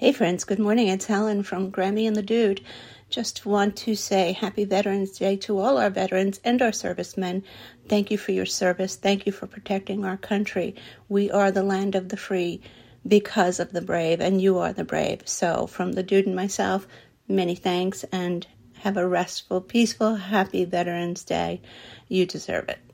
Hey, friends, good morning. It's Helen from Grammy and the Dude. Just want to say happy Veterans Day to all our veterans and our servicemen. Thank you for your service. Thank you for protecting our country. We are the land of the free because of the brave, and you are the brave. So, from the Dude and myself, many thanks and have a restful, peaceful, happy Veterans Day. You deserve it.